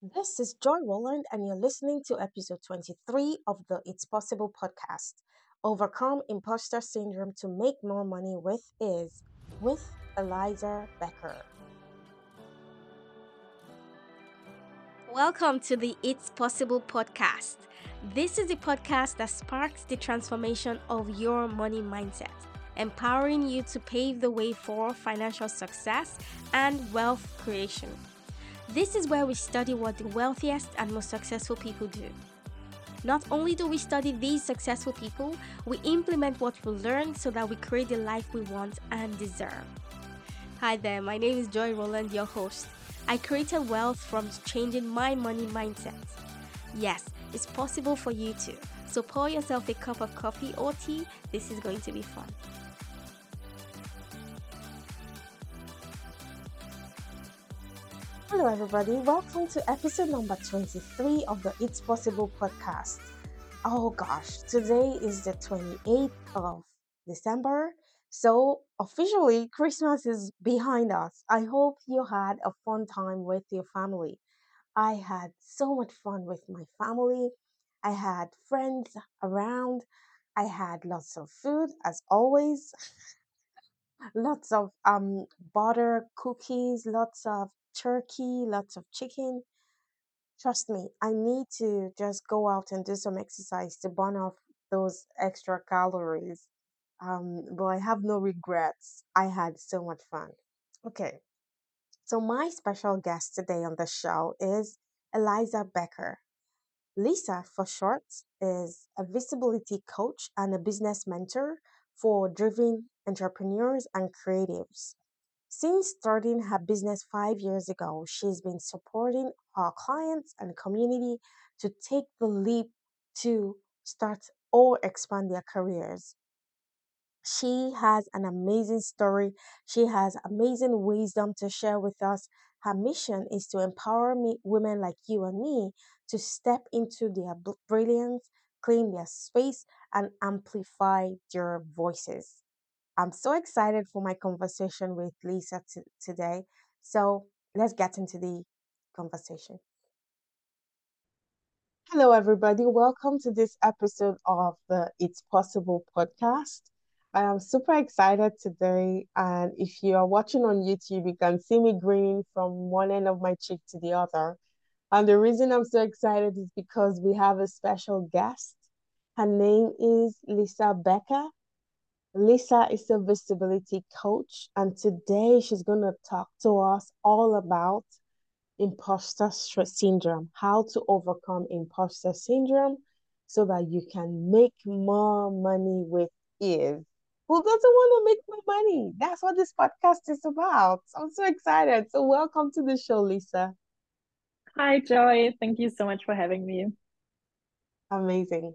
This is Joy Rowland, and you're listening to episode 23 of the It's Possible podcast. Overcome imposter syndrome to make more money with is with Elisa Becker. Welcome to the It's Possible podcast. This is the podcast that sparks the transformation of your money mindset, empowering you to pave the way for financial success and wealth creation. This is where we study what the wealthiest and most successful people do. Not only do we study these successful people, we implement what we learn so that we create the life we want and deserve. Hi there, my name is Joy Rowland, your host. I created wealth from changing my money mindset. Yes, it's possible for you too. So pour yourself a cup of coffee or tea. This is going to be fun. Hello, everybody. Welcome to episode number 23 of the It's Possible podcast. Oh gosh, today is the 28th of December. So, officially, Christmas is behind us. I hope you had a fun time with your family. I had so much fun with my family. I had friends around. I had lots of food, as always. lots of um butter cookies, lots of turkey, lots of chicken. Trust me, I need to just go out and do some exercise to burn off those extra calories. Um, but I have no regrets. I had so much fun. Okay, so my special guest today on the show is Elisa Becker. Lisa, for short, is a visibility coach and a business mentor for driven entrepreneurs and creatives. Since starting her business five years ago, she's been supporting her clients and community to take the leap to start or expand their careers. She has an amazing story. She has amazing wisdom to share with us. Her mission is to empower me, women like you and me to step into their brilliance, claim their space, and amplify their voices. I'm so excited for my conversation with Lisa t- today. So let's get into the conversation. Hello, everybody. Welcome to this episode of the It's Possible podcast. I am super excited today. And if you are watching on YouTube, you can see me grinning from one end of my cheek to the other. And the reason I'm so excited is because we have a special guest. Her name is Lisa Becker. Lisa is a visibility coach, and today she's going to talk to us all about imposter syndrome, how to overcome imposter syndrome so that you can make more money with ease. Who doesn't want to make more money? That's what this podcast is about. I'm so excited. So, welcome to the show, Lisa. Hi, Joy. Thank you so much for having me. Amazing.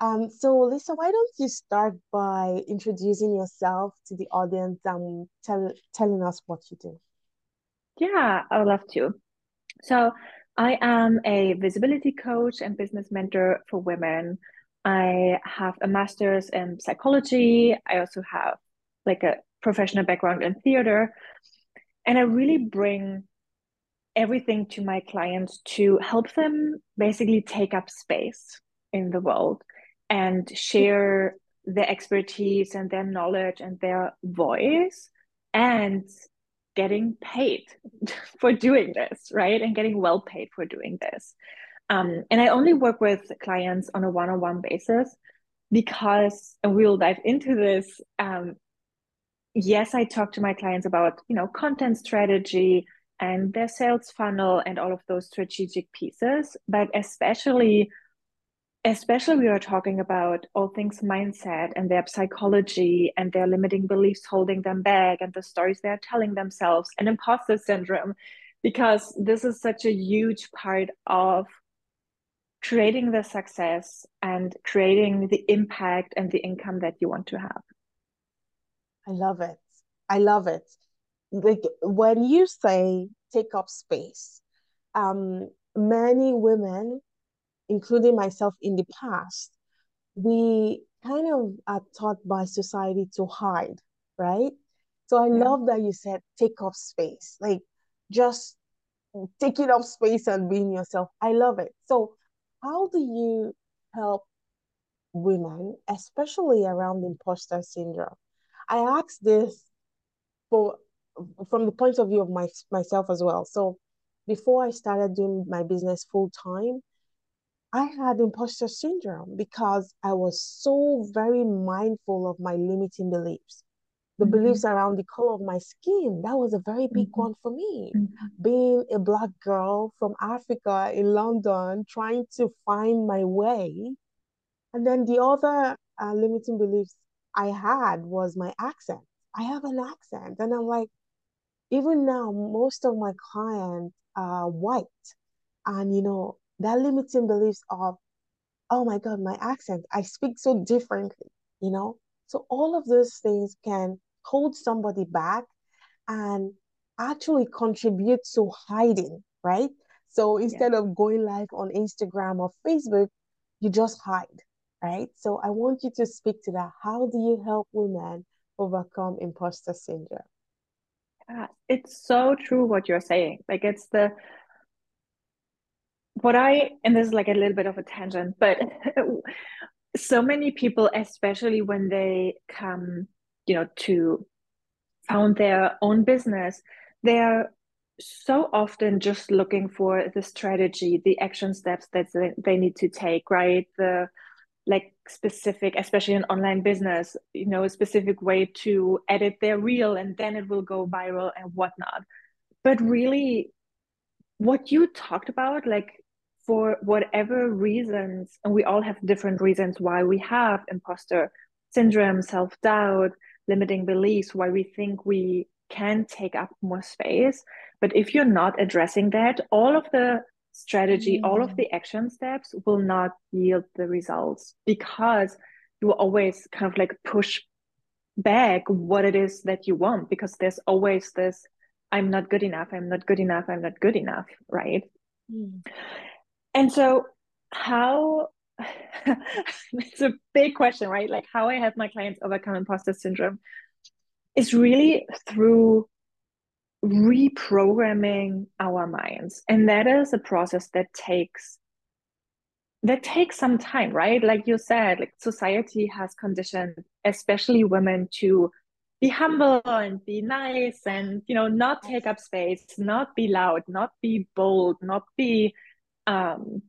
Um, so Lisa, why don't you start by introducing yourself to the audience and tell telling us what you do? Yeah, I would love to. So, I am a visibility coach and business mentor for women. I have a master's in psychology. I also have like a professional background in theater. And I really bring everything to my clients to help them basically take up space in the world and share their expertise and their knowledge and their voice and getting paid for doing this, right? And getting well paid for doing this. Um, and I only work with clients on a one on one basis because, and we'll dive into this. Um, yes, I talk to my clients about, you know, content strategy and their sales funnel and all of those strategic pieces, but especially especially we are talking about all things mindset and their psychology and their limiting beliefs holding them back and the stories they're telling themselves and imposter syndrome because this is such a huge part of creating the success and creating the impact and the income that you want to have I love it. I love it. Like when you say take up space, um, many women including myself in the past, we kind of are taught by society to hide, right? So I yeah love that you said take up space. Like just taking up space and being yourself. I love it. So, how do you help women, especially around imposter syndrome? I ask this for from the point of view of my myself as well. So, before I started doing my business full time, I had imposter syndrome because I was so very mindful of my limiting beliefs the Mm-hmm. beliefs around the color of my skin. That was a very big Mm-hmm. one for me. Mm-hmm. Being a black girl from Africa in London, trying to find my way. And then the other uh, limiting beliefs I had was my accent. I have an accent. And I'm like, even now, most of my clients are white. And, you know, that limiting beliefs of oh my God, my accent, I speak so differently, you know? So all of those things can hold somebody back and actually contribute to hiding, right? So Yeah. instead of going live on Instagram or Facebook, you just hide, right? So I want you to speak to that. How do you help women overcome imposter syndrome? It's so true what you're saying. Like it's the what I and this is like a little bit of a tangent, but so many people, especially when they come, you know, to found their own business, they're so often just looking for the strategy, the action steps that they, they need to take, right? The like specific, especially an online business, you know, a specific way to edit their reel and then it will go viral and whatnot. But really, what you talked about, like for whatever reasons, and we all have different reasons why we have imposter syndrome, self doubt, limiting beliefs, why we think we can take up more space. But if you're not addressing that, all of the strategy, all of Mm, the action steps will not yield the results because you always kind of like push back what it is that you want because there's always this I'm not good enough, I'm not good enough, I'm not good enough, right? mm, And so, how it's a big question, right? Like, how I help my clients overcome imposter syndrome is really through reprogramming our minds. And that is a process that takes that takes some time, right? Like you said, like society has conditioned, especially women, to be humble and be nice and you know not take up space, not be loud, not be bold, not be um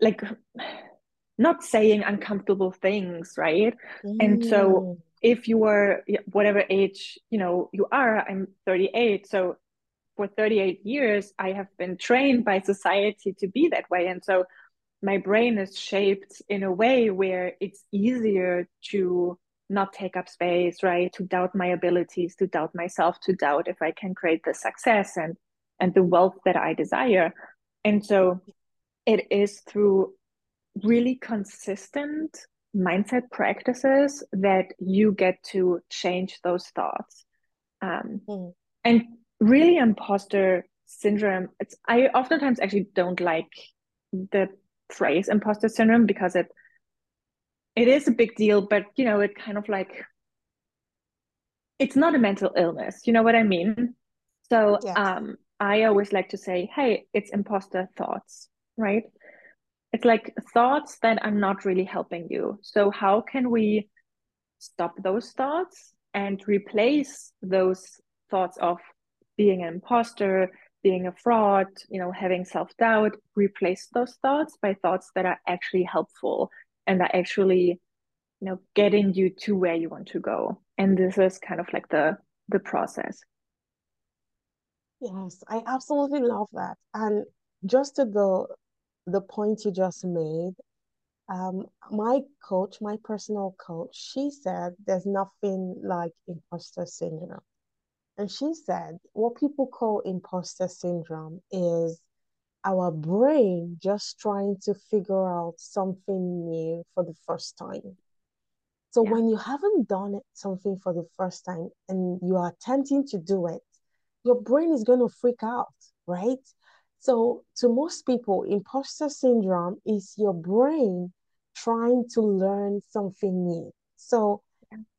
like not saying uncomfortable things, right? And so mm, if you are whatever age, you know, you are, I'm 38, so for 38 years I have been trained by society to be that way. And so my brain is shaped in a way where it's easier to not take up space, right? To doubt my abilities, to doubt myself, to doubt if I can create the success and and the wealth that I desire. And so it is through really consistent mindset practices that you get to change those thoughts. Um, mm. and really, imposter syndrome, it's, I oftentimes actually don't like the phrase imposter syndrome because it it is a big deal, but you know, it kind of like it's not a mental illness. You know what I mean? So um, I always like to say, hey, it's imposter thoughts, right? It's like thoughts that are not really helping you. So how can we stop those thoughts and replace those thoughts of being an imposter, being a fraud, you know, having self-doubt, replace those thoughts by thoughts that are actually helpful and are actually, you know, getting you to where you want to go. And this is kind of like the the process. Yes, I absolutely love that. And just to the the point you just made, um, my coach, my personal coach, she said there's nothing like imposter syndrome. And she said what people call imposter syndrome is our brain just trying to figure out something new for the first time. So Yeah. when you haven't done it, something for the first time and you are attempting to do it, your brain is going to freak out, right? So to most people, imposter syndrome is your brain trying to learn something new. So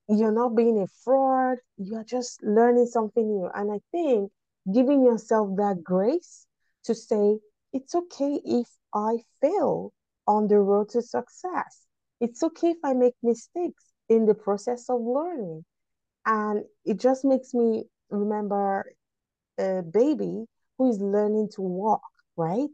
you're not being a fraud, you're just learning something new. And I think giving yourself that grace to say, it's okay if I fail on the road to success. It's okay if I make mistakes in the process of learning. And it just makes me remember a baby who is learning to walk, right?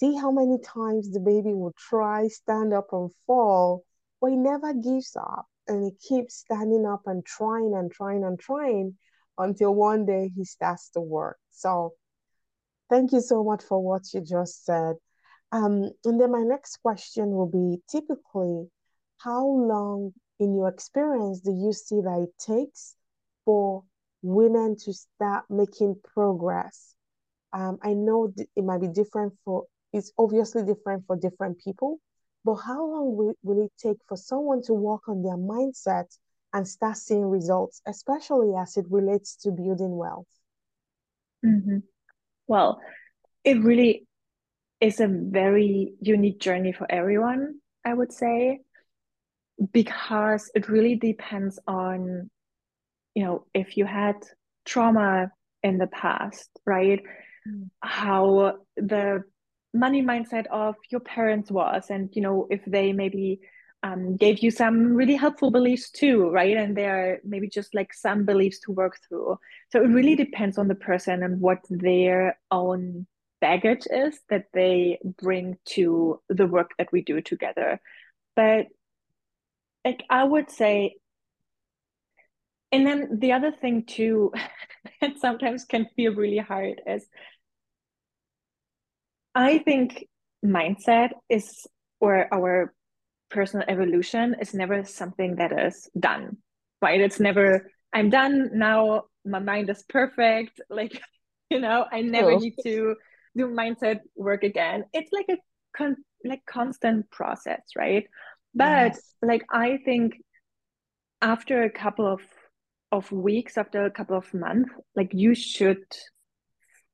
See how many times the baby will try, stand up, and fall, but he never gives up and he keeps standing up and trying and trying and trying until one day he starts to work. So, thank you so much for what you just said. Um, and then my next question will be typically, how long in your experience do you see that it takes for women to start making progress? Um, I know it might be different for, it's obviously different for different people, but how long will, will it take for someone to work on their mindset and start seeing results, especially as it relates to building wealth? Mm-hmm. Well, it really is a very unique journey for everyone, I would say, because it really depends on, you know, if you had trauma in the past, right? How the money mindset of your parents was, and, you know, if they maybe um, gave you some really helpful beliefs too, right? And there are maybe just like some beliefs to work through. So it really depends on the person and what their own baggage is that they bring to the work that we do together. But like I would say, and then the other thing too that sometimes can feel really hard is I think mindset is or our personal evolution is never something that is done, right? It's never, I'm done now, my mind is perfect. Like, you know, I never oh. need to do mindset work again. It's like a con- like constant process, right? But yes. like I think after a couple of of weeks, after a couple of months, like you should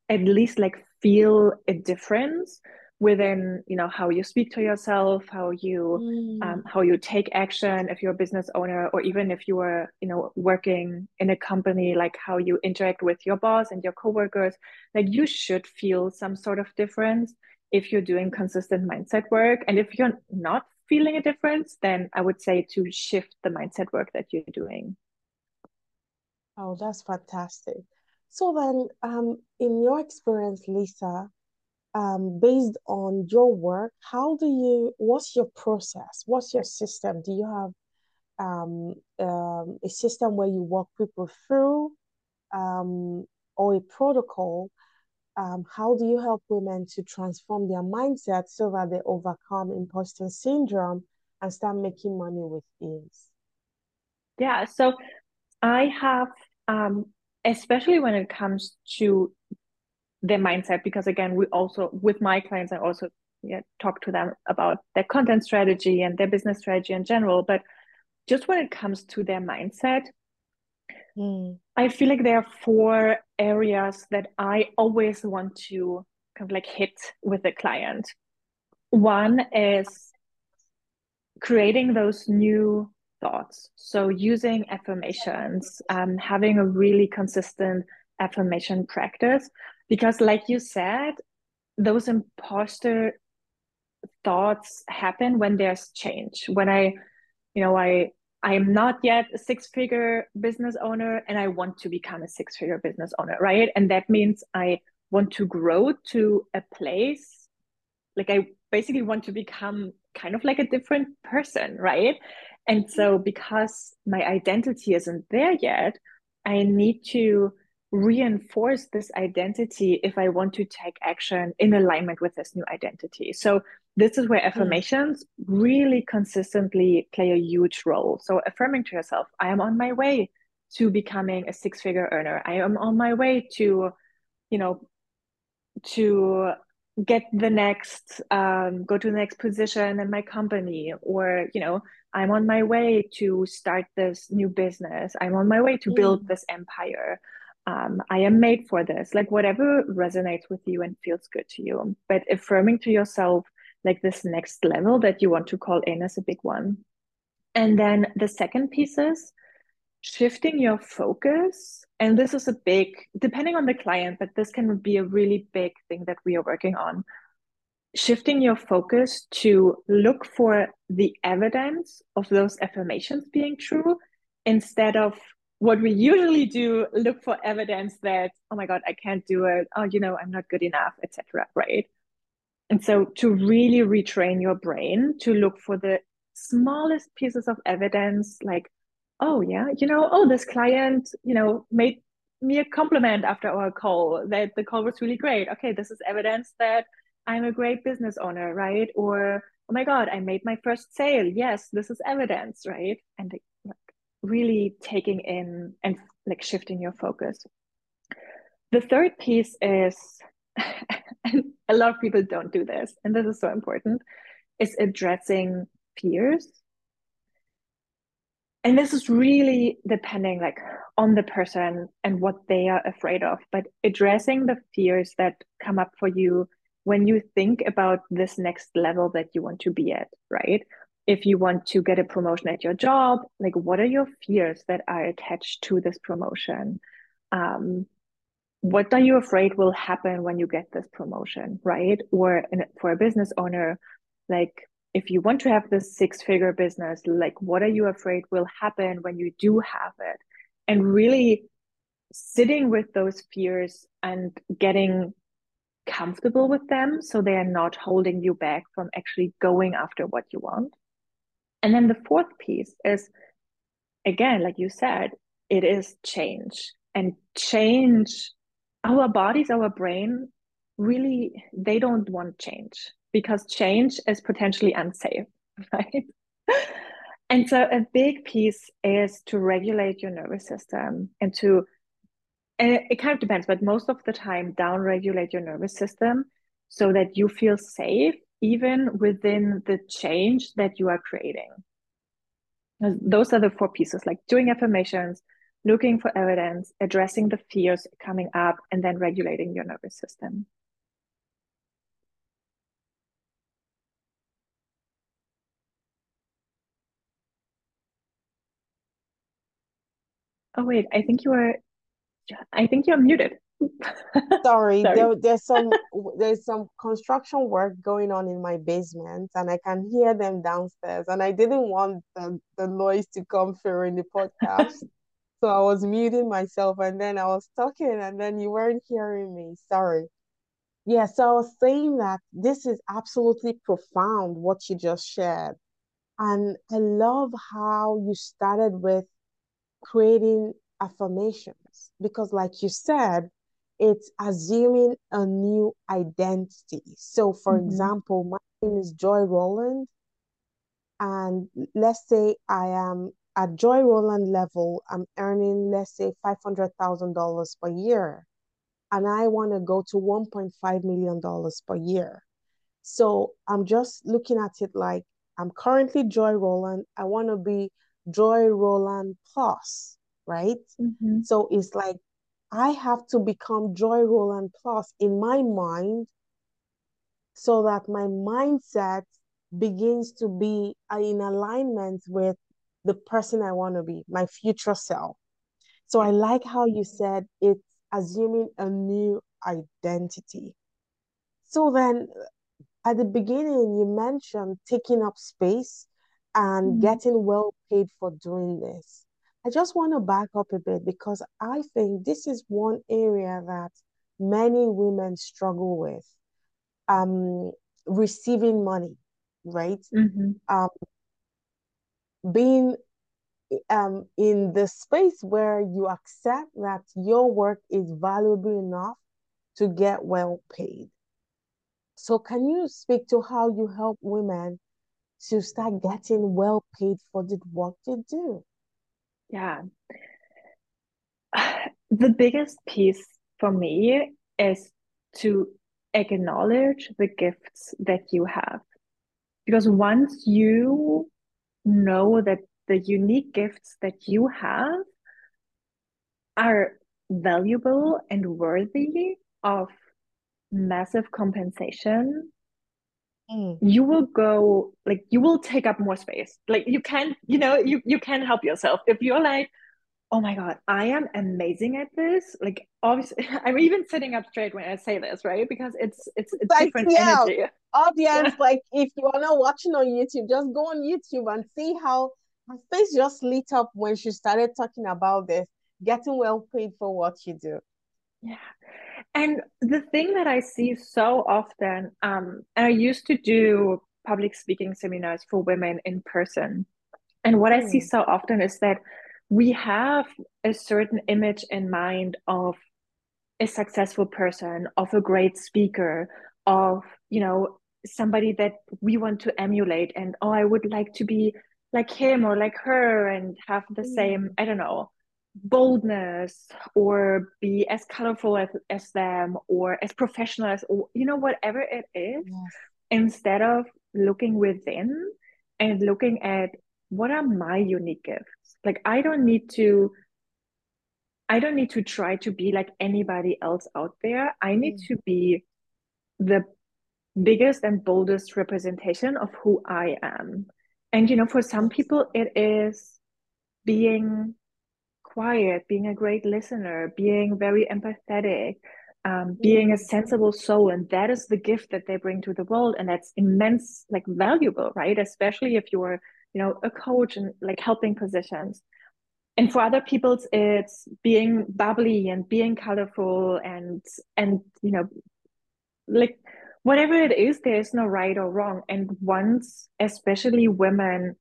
at least like feel a difference within you know how you speak to yourself how you mm. um, how you take action if you're a business owner or even if you are you know working in a company like how you interact with your boss and your coworkers. Like you should feel some sort of difference if you're doing consistent mindset work. And if you're not feeling a difference then i would say to shift the mindset work that you're doing. Oh that's fantastic so then um in your experience lisa um, based on your work, how do you, what's your process? What's your system? Do you have um, um, a system where you walk people through um, or a protocol? Um, how do you help women to transform their mindset so that they overcome imposter syndrome and start making money with ease? Yeah, so I have, um, especially when it comes to their mindset because again we also with my clients i also yeah, talk to them about their content strategy and their business strategy in general but just when it comes to their mindset mm. i feel like there are four areas that i always want to kind of like hit with the client one is creating those new thoughts. So using affirmations um, having a really consistent affirmation practice because like you said those imposter thoughts happen when there's change. When i you know i i am not yet a six figure business owner and i want to become a six figure business owner right? And that means i want to grow to a place like i basically want to become kind of like a different person right and so because my identity isn't there yet i need to reinforce this identity if I want to take action in alignment with this new identity. So this is where hmm. affirmations really consistently play a huge role. So affirming to yourself, I am on my way to becoming a six-figure earner. I am on my way to, you know, to get the next um, go to the next position in my company or you know i'm on my way to start this new business i'm on my way to build mm. this empire um, I am made for this, like whatever resonates with you and feels good to you. But affirming to yourself, like this next level that you want to call in, is a big one. And then the second piece is shifting your focus, and this is a big, depending on the client, but this can be a really big thing that we are working on. Shifting your focus to look for the evidence of those affirmations being true instead of what we usually do look for evidence that oh my god i can't do it. Oh you know i'm not good enough etc right? And so to really retrain your brain to look for the smallest pieces of evidence like oh yeah you know oh this client you know made me a compliment after our call that the call was really great. Okay this is evidence that i'm a great business owner right? Or oh my god i made my first sale. Yes this is evidence right? And like, really taking in and like shifting your focus. The third piece is a lot of people don't do this and this is so important is addressing fears. And this is really depending like on the person and what they are afraid of but addressing the fears that come up for you when you think about this next level that you want to be at right? If you want to get a promotion at your job like what are your fears that are attached to this promotion? Um, what are you afraid will happen when you get this promotion right? Or in, for a business owner like if you want to have this six figure business like what are you afraid will happen when you do have it? And really sitting with those fears and getting comfortable with them so they are not holding you back from actually going after what you want and then the fourth piece is again like you said it is change and change our bodies our brain really they don't want change because change is potentially unsafe, right? and so a big piece is to regulate your nervous system and to it, kind of depends, but most of the time down regulate your nervous system so that you feel safe even within the change that you are creating. Those are the four pieces like doing affirmations, looking for evidence, addressing the fears coming up, and then regulating your nervous system. Oh wait, I think you are. I think you're muted. Sorry, Sorry. There, there's some there's some construction work going on in my basement, and I can hear them downstairs. And I didn't want the, the noise to come through in the podcast, so I was muting myself, and then I was talking, and then you weren't hearing me. Sorry. Yeah, so I was saying that this is absolutely profound what you just shared. And I love how you started with creating affirmations because, like you said, it's assuming a new identity. So, for mm-hmm. example, my name is Joy Rowland, and let's say I am at Joy Rowland level, I'm earning, let's say, $500,000 per year, and I want to go to $1.5 million per year. So, I'm just looking at it like I'm currently Joy Rowland, I want to be Joy Rowland Plus, right? Mm-hmm. So it's like I have to become Joy Rowland Plus in my mind so that my mindset begins to be in alignment with the person I want to be, my future self. So I like how you said it's assuming a new identity. So then at the beginning, you mentioned taking up space and mm-hmm. getting well paid for doing this. I just want to back up a bit because I think this is one area that many women struggle with um, receiving money, right? Mm-hmm. Um, being um, in the space where you accept that your work is valuable enough to get well paid. So, can you speak to how you help women to start getting well paid for the work they do. Yeah. The biggest piece for me is to acknowledge the gifts that you have. Because once you know that the unique gifts that you have are valuable and worthy of massive compensation, Mm. you will go like you will take up more space like you can't you know you you can't help yourself if you're like oh my God, I am amazing at this. Like obviously I'm even sitting up straight when I say this, right? Because it's it's like different yeah energy. audience like if you are not watching on youtube just go on youtube and see how her face just lit up when she started talking about this getting well paid for what you do Yeah. And the thing that I see so often, um, and I used to do public speaking seminars for women in person. And what I see mm, so often is that we have a certain image in mind of a successful person, of a great speaker, of, you know, somebody that we want to emulate. And oh, I would like to be like him or like her and have the same, mm, I don't know, boldness or be as colorful as, as them or as professional as, or, you know, whatever it is, yes instead of looking within and looking at what are my unique gifts. Like, I don't need to I don't need to try to be like anybody else out there. I need mm, to be the biggest and boldest representation of who I am. And, you know, for some people, it is being quiet, being a great listener, being very empathetic, um, being a sensible soul. And that is the gift that they bring to the world. And that's immense, like valuable, right? Especially if you're, you know, a coach and like helping positions and for other people's it's being bubbly and being colorful and and you know like whatever it is there is no right or wrong and once especially women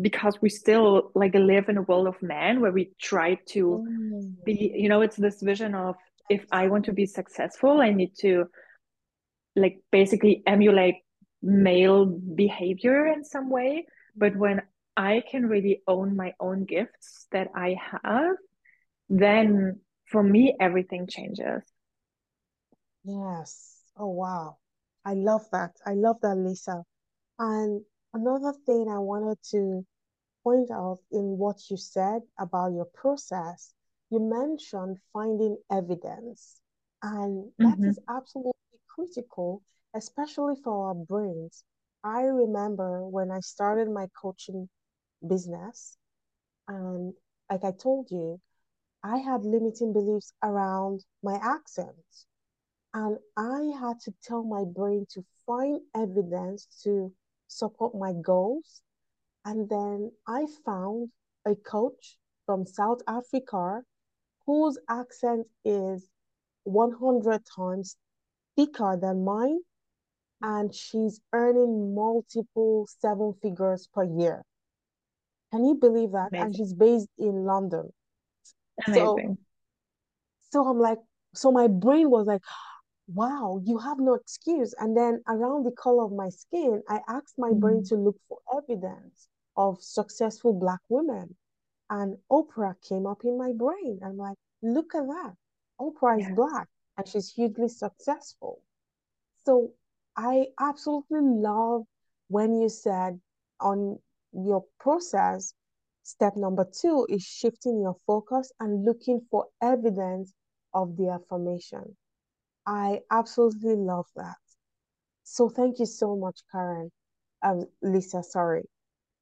because we still like live in a world of men where we try to mm, be you know it's this vision of if i want to be successful i need to like basically emulate male behavior in some way. But when i can really own my own gifts that i have then for me everything changes. yes. Oh wow. I love that. I love that lisa. And another thing i wanted to point out in what you said about your process, you mentioned finding evidence. And that Mm-hmm. is absolutely critical, especially for our brains. I remember when I started my coaching business, and like I told you, I had limiting beliefs around my accent. And I had to tell my brain to find evidence to support my goals and then I found a coach from South Africa whose accent is 100 times thicker than mine, and she's earning multiple seven figures per year. Can you believe that? And she's based in London. So, Amazing. so I'm like, so my brain was like, wow, you have no excuse. And then around the color of my skin, I asked my brain Mm. to look for evidence of successful Black women. And Oprah came up in my brain. I'm like, look at that. Oprah is Black and she's hugely successful. So I absolutely love when you said on your process, step number two is shifting your focus and looking for evidence of the affirmation. I absolutely love that. So thank you so much, Karen. Um, Lisa, sorry.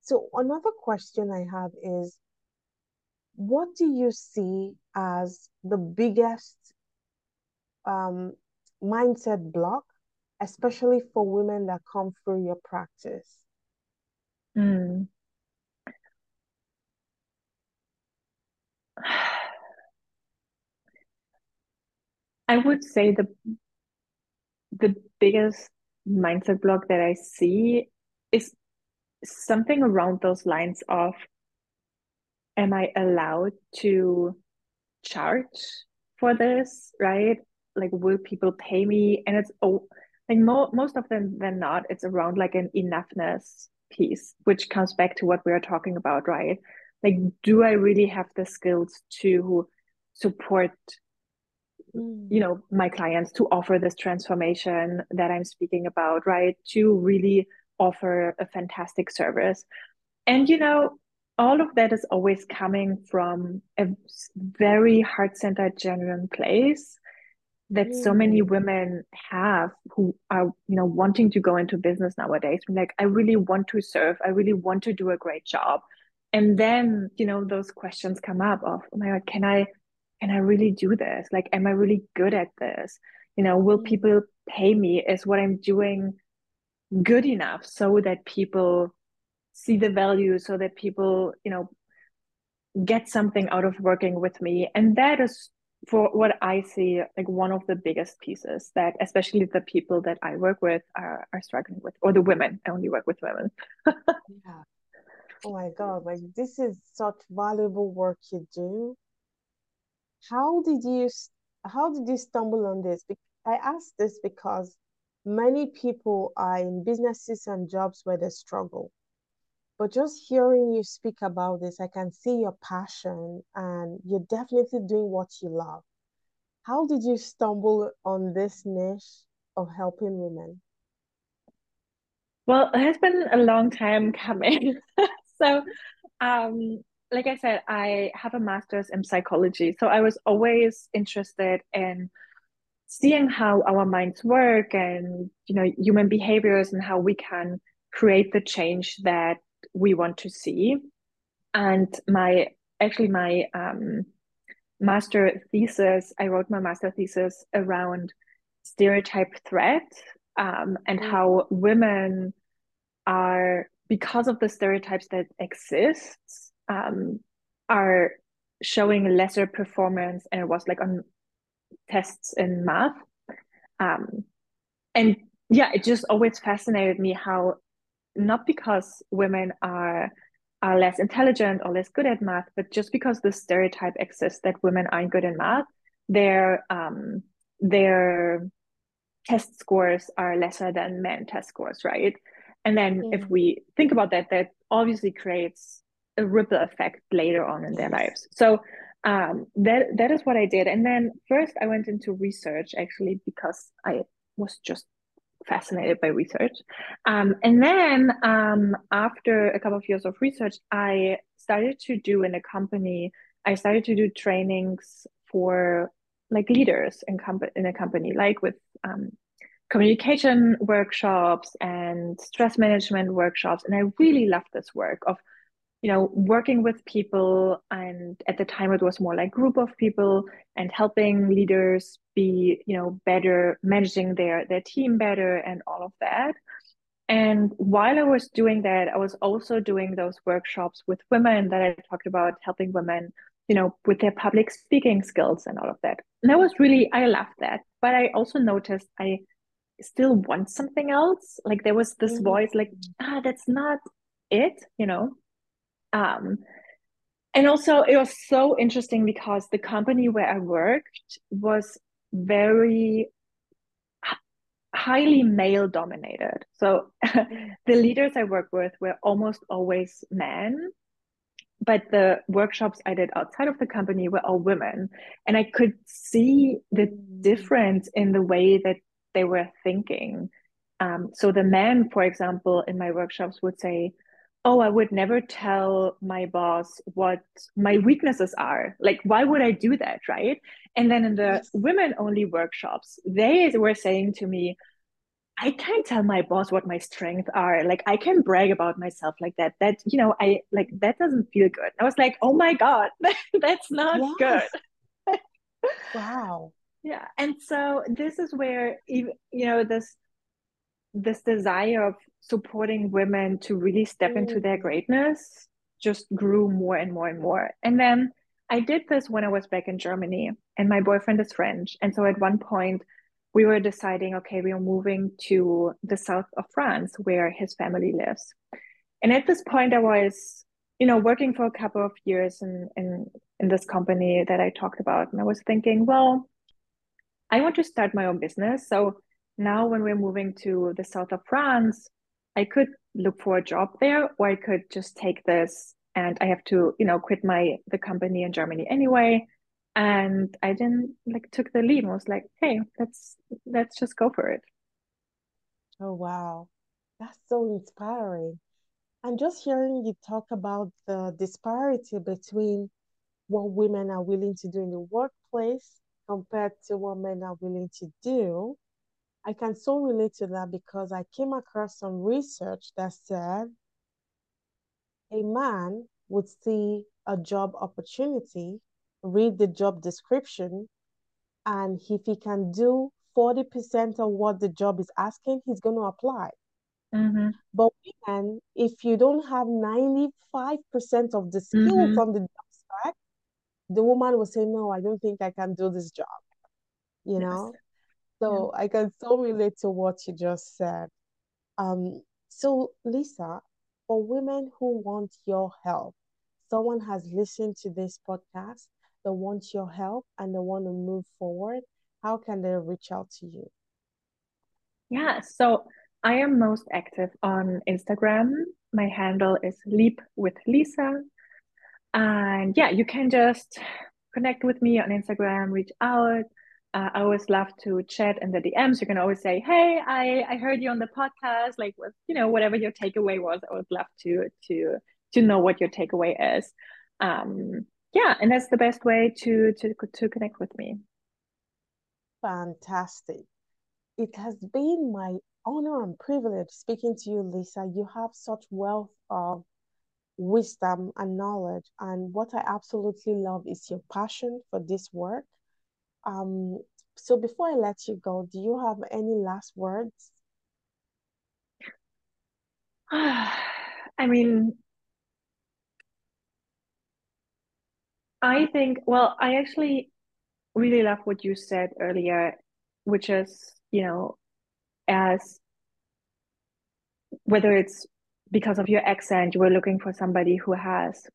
So another question I have is, what do you see as the biggest um, mindset block, especially for women that come through your practice? Mm. I would say the the biggest mindset block that I see is something around those lines of am I allowed to charge for this, right? Like, will people pay me? And it's oh, like mo most of them than not, it's around like an enoughness piece, which comes back to what we are talking about, right? Like, do I really have the skills to support, you Mm, know, my clients to offer this transformation that I'm speaking about, right? To really offer a fantastic service. And, you know, all of that is always coming from a very heart-centered, genuine place that so many mm, women have who are, you know, wanting to go into business nowadays. Like, I really want to serve. I really want to do a great job. and then you know those questions come up of oh my god can i can i really do this like am i really good at this you know will Mm. people pay me is what i'm doing good enough so that people see the value so that people you know get something out of working with me and that is for what i see like one of the biggest pieces that especially the people that i work with are, are struggling with or the women i only work with women Yeah. Oh my God, like this is such valuable work you do. How did you how did you stumble on this? I ask this because many people are in businesses and jobs where they struggle. But just hearing you speak about this, I can see your passion and you're definitely doing what you love. How did you stumble on this niche of helping women? well it has been a long time coming so um like i said i have a master's in psychology so i was always interested in seeing how our minds work and you know human behaviors and how we can create the change that we want to see. And my actually my um, master thesis i wrote my master thesis around stereotype threat um, and Mm, how women are because of the stereotypes that exist um, are showing lesser performance and it was like on tests in math um, and yeah, it just always fascinated me how not because women are are less intelligent or less good at math, but just because the stereotype exists that women aren't good in math, their um their test scores are lesser than men test scores, right? And then if mm, we think about that, that obviously creates a ripple effect later on in their lives. So um, that that is what I did. And then first I went into research actually because I was just fascinated by research. Um, and then um, after a couple of years of research, I started to do in a company, I started to do trainings for like leaders in, comp- in a company, like with um, communication workshops and stress management workshops. And I really loved this work of you know, working with people, and at the time it was more like group of people and helping leaders be, you know, better managing their their team better and all of that. And while I was doing that, I was also doing those workshops with women that I talked about, helping women, you know, with their public speaking skills and all of that. And that was really, I loved that. But I also noticed I still want something else. Like there was this Mm, voice, like, ah, that's not it, you know. Um, and also, it was so interesting because the company where I worked was very highly male dominated. So the leaders I worked with were almost always men, but the workshops I did outside of the company were all women. And I could see the mm, difference in the way that they were thinking. Um, so the men, for example, in my workshops would say, Oh, I would never tell my boss what my weaknesses are. Like, why would I do that? Right. And then in the women only workshops, they were saying to me, I can't tell my boss what my strengths are. Like I can brag about myself like that. That, you know, I like that doesn't feel good. I was like, oh my God, that's not good. Wow. Yeah. And so this is where you know, this this desire of supporting women to really step into their Mm, greatness just grew more and more and more. And then I did this when I was back in Germany, and my boyfriend is French. And so at one point, we were deciding, okay, we are moving to the south of France where his family lives. And at this point, I was, you know, working for a couple of years in, in, in this company that I talked about. And I was thinking, well, I want to start my own business. So now when we're moving to the south of France, I could look for a job there, or I could just take this and I have to, you know, quit my the company in Germany anyway. And I didn't like took the lead and was like, hey, let's let's just go for it. oh, wow. That's so inspiring. And just hearing you talk about the disparity between what women are willing to do in the workplace compared to what men are willing to do, I can so relate to that because I came across some research that said a man would see a job opportunity, read the job description, and if he can do 40% of what the job is asking, he's going to apply. Mm-hmm. But women, if you don't have 95% of the skills Mm-hmm. on the job spec, the woman will say, No, I don't think I can do this job. You Yes. know? Yeah. So I can so relate to what you just said. Um, so Lisa, for women who want your help, someone has listened to this podcast, they want your help and they want to move forward, how can they reach out to you? Yeah, so I am most active on Instagram. My handle is Leap with Lisa. And yeah, you can just connect with me on Instagram, reach out. Uh, I always love to chat in the DMs. You can always say, "Hey, I I heard you on the podcast." Like, with you know, whatever your takeaway was, I would love to to to know what your takeaway is. Um, yeah, and that's the best way to to to connect with me. Fantastic. It has been my honor and privilege speaking to you, Lisa. You have such wealth of wisdom and knowledge. And what I absolutely love is your passion for this work. Um, so before I let you go, do you have any last words? I mean, I think, well, I actually really love what you said earlier, which is, you know, as whether it's because of your accent, you were looking for somebody who has,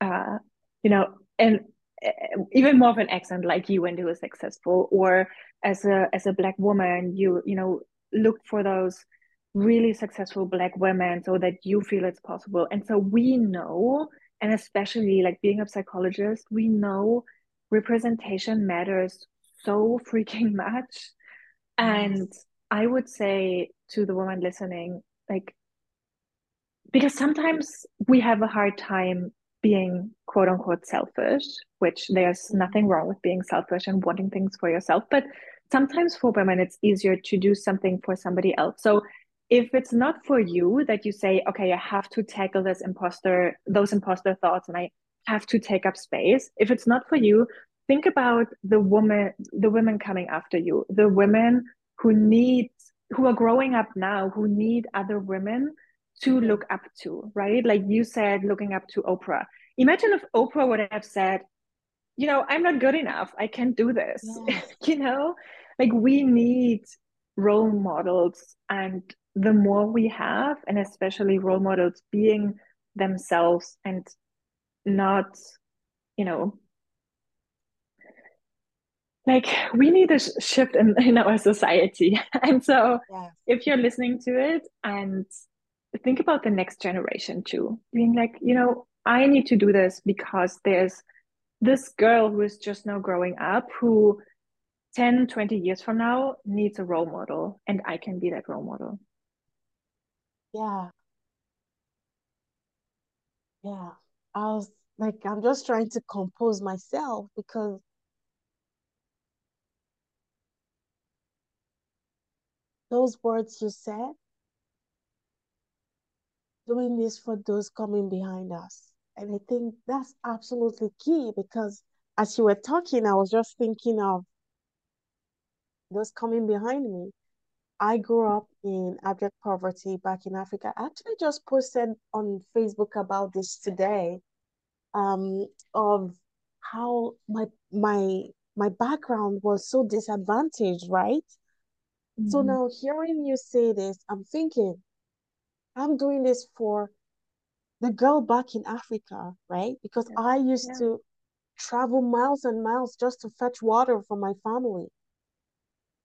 uh, you know, and Eh, even more of an accent like you and who is successful, or as a as a black woman, you you know look for those really successful black women so that you feel it's possible. And so we know, and especially like being a psychologist, we know representation matters so freaking much. And. I would say to the woman listening, like, because sometimes we have a hard time being quote unquote selfish, which there's Mhm. nothing wrong with being selfish and wanting things for yourself. But sometimes for women, it's easier to do something for somebody else. So if it's not for you that you say, okay, I have to tackle this imposter, those imposter thoughts, and I have to take up space, if it's not for you, think about the woman, the women coming after you, the women who need, who are growing up now, who need other women to look up to, right? Like you said, looking up to Oprah. Imagine if Oprah would have said, you know, I'm not good enough. I can't do this. You know, like we need role models. And the more we have, and especially role models being themselves and not, you know, like we need a sh- shift in, in our society. and so if you're listening to it and think about the next generation too, being like, you know, I need to do this because there's this girl who is just now growing up who 10, 20 years from now needs a role model, and I can be that role model. Yeah. Yeah. I was like, I'm just trying to compose myself because those words you said, doing this for those coming behind us. And I think that's absolutely key because as you were talking, I was just thinking of those coming behind me. I grew up in abject poverty back in Africa. I actually just posted on Facebook about this today, um, of how my my my background was so disadvantaged, right? So Mm-hmm. now hearing you say this, I'm thinking, I'm doing this for the girl back in Africa, right? Because Yes. I used Yeah. to travel miles and miles just to fetch water for my family.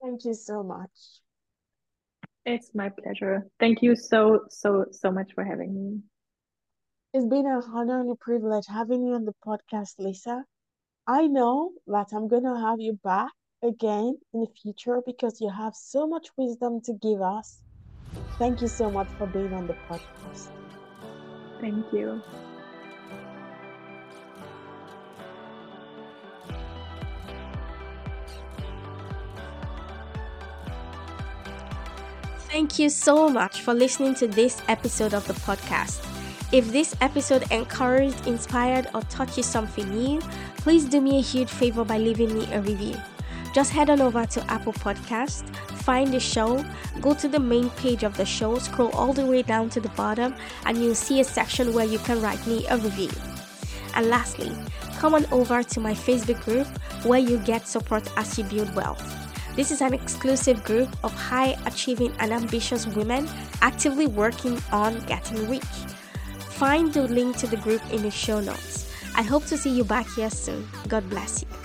Thank you so much. It's my pleasure. Thank you so, so, so much for having me. It's been an honor and a privilege having you on the podcast, Lisa. I know that I'm going to have you back again in the future because you have so much wisdom to give us. Thank you so much for being on the podcast. Thank you. Thank you so much for listening to this episode of the podcast. If this episode encouraged, inspired, or taught you something new, please do me a huge favor by leaving me a review. Just head on over to Apple Podcast, find the show, go to the main page of the show, scroll all the way down to the bottom, and you'll see a section where you can write me a review. And lastly, come on over to my Facebook group where you get support as you build wealth. This is an exclusive group of high achieving and ambitious women actively working on getting rich. Find the link to the group in the show notes. I hope to see you back here soon. God bless you.